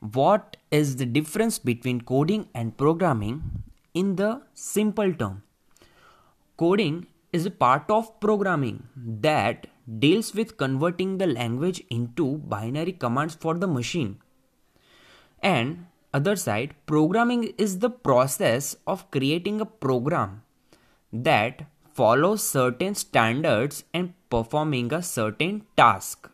what is the difference between coding and programming in the simple term. Coding is a part of programming that deals with converting the language into binary commands for the machine. And other side, programming is the process of creating a program that follows certain standards and performing a certain task.